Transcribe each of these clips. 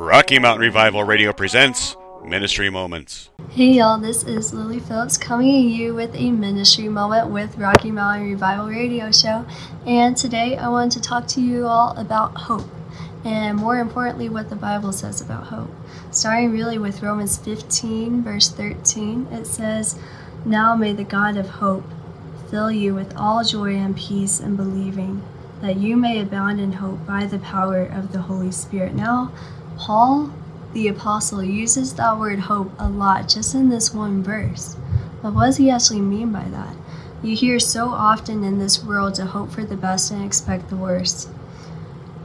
Rocky Mountain Revival Radio presents Ministry Moments. Hey y'all, this is Lily Phillips coming to you with a ministry moment with Rocky Mountain Revival Radio Show. And today I want to talk to you all about hope, and more importantly, what the Bible says about hope. Starting really with Romans 15, verse 13, it says, Now may the God of hope fill you with all joy and peace in believing, that you may abound in hope by the power of the Holy Spirit. Now, Paul the apostle uses that word hope a lot just in this one verse. But what does he actually mean by that? You hear so often in this world to hope for the best and expect the worst.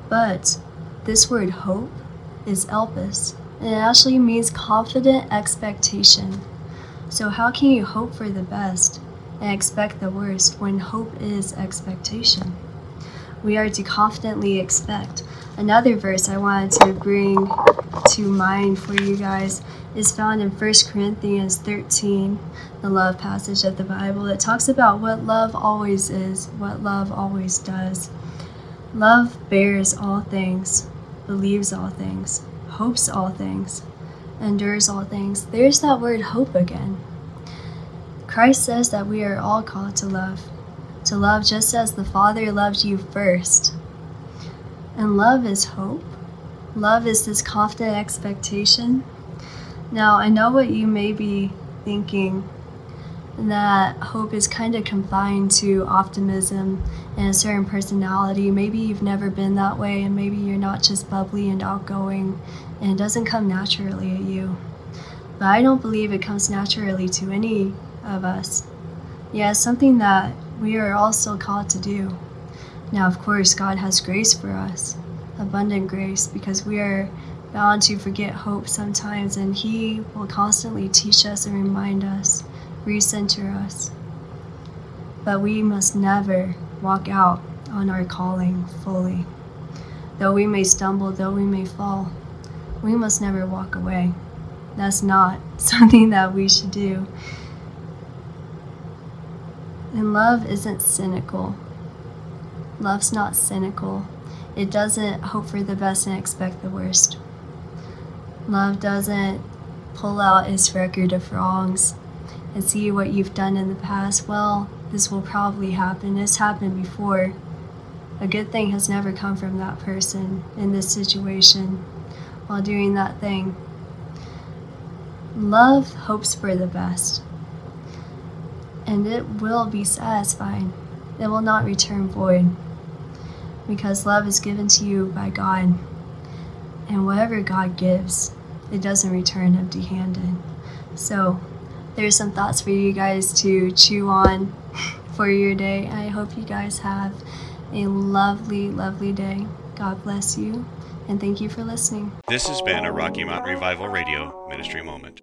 But this word hope is elpis, and it actually means confident expectation. So, how can you hope for the best and expect the worst when hope is expectation? We are to confidently expect. Another verse I wanted to bring to mind for you guys is found in 1 Corinthians 13, the love passage of the Bible. It talks about what love always is, what love always does. Love bears all things, believes all things, hopes all things, endures all things. There's that word hope again. Christ says that we are all called to love, to love just as the Father loved you first. And love is hope. Love is this confident expectation. Now, I know what you may be thinking that hope is kind of confined to optimism and a certain personality. Maybe you've never been that way, and maybe you're not just bubbly and outgoing, and it doesn't come naturally at you. But I don't believe it comes naturally to any of us. Yeah, it's something that we are all still called to do. Now, of course, God has grace for us, abundant grace, because we are bound to forget hope sometimes, and He will constantly teach us and remind us, recenter us. But we must never walk out on our calling fully. Though we may stumble, though we may fall, we must never walk away. That's not something that we should do. And love isn't cynical. Love's not cynical. It doesn't hope for the best and expect the worst. Love doesn't pull out its record of wrongs and see what you've done in the past. Well, this will probably happen. It's happened before. A good thing has never come from that person in this situation while doing that thing. Love hopes for the best, and it will be satisfied. It will not return void because love is given to you by God. And whatever God gives, it doesn't return empty handed. So, there's some thoughts for you guys to chew on for your day. I hope you guys have a lovely, lovely day. God bless you, and thank you for listening. This has been a Rocky Mountain Revival Radio Ministry Moment.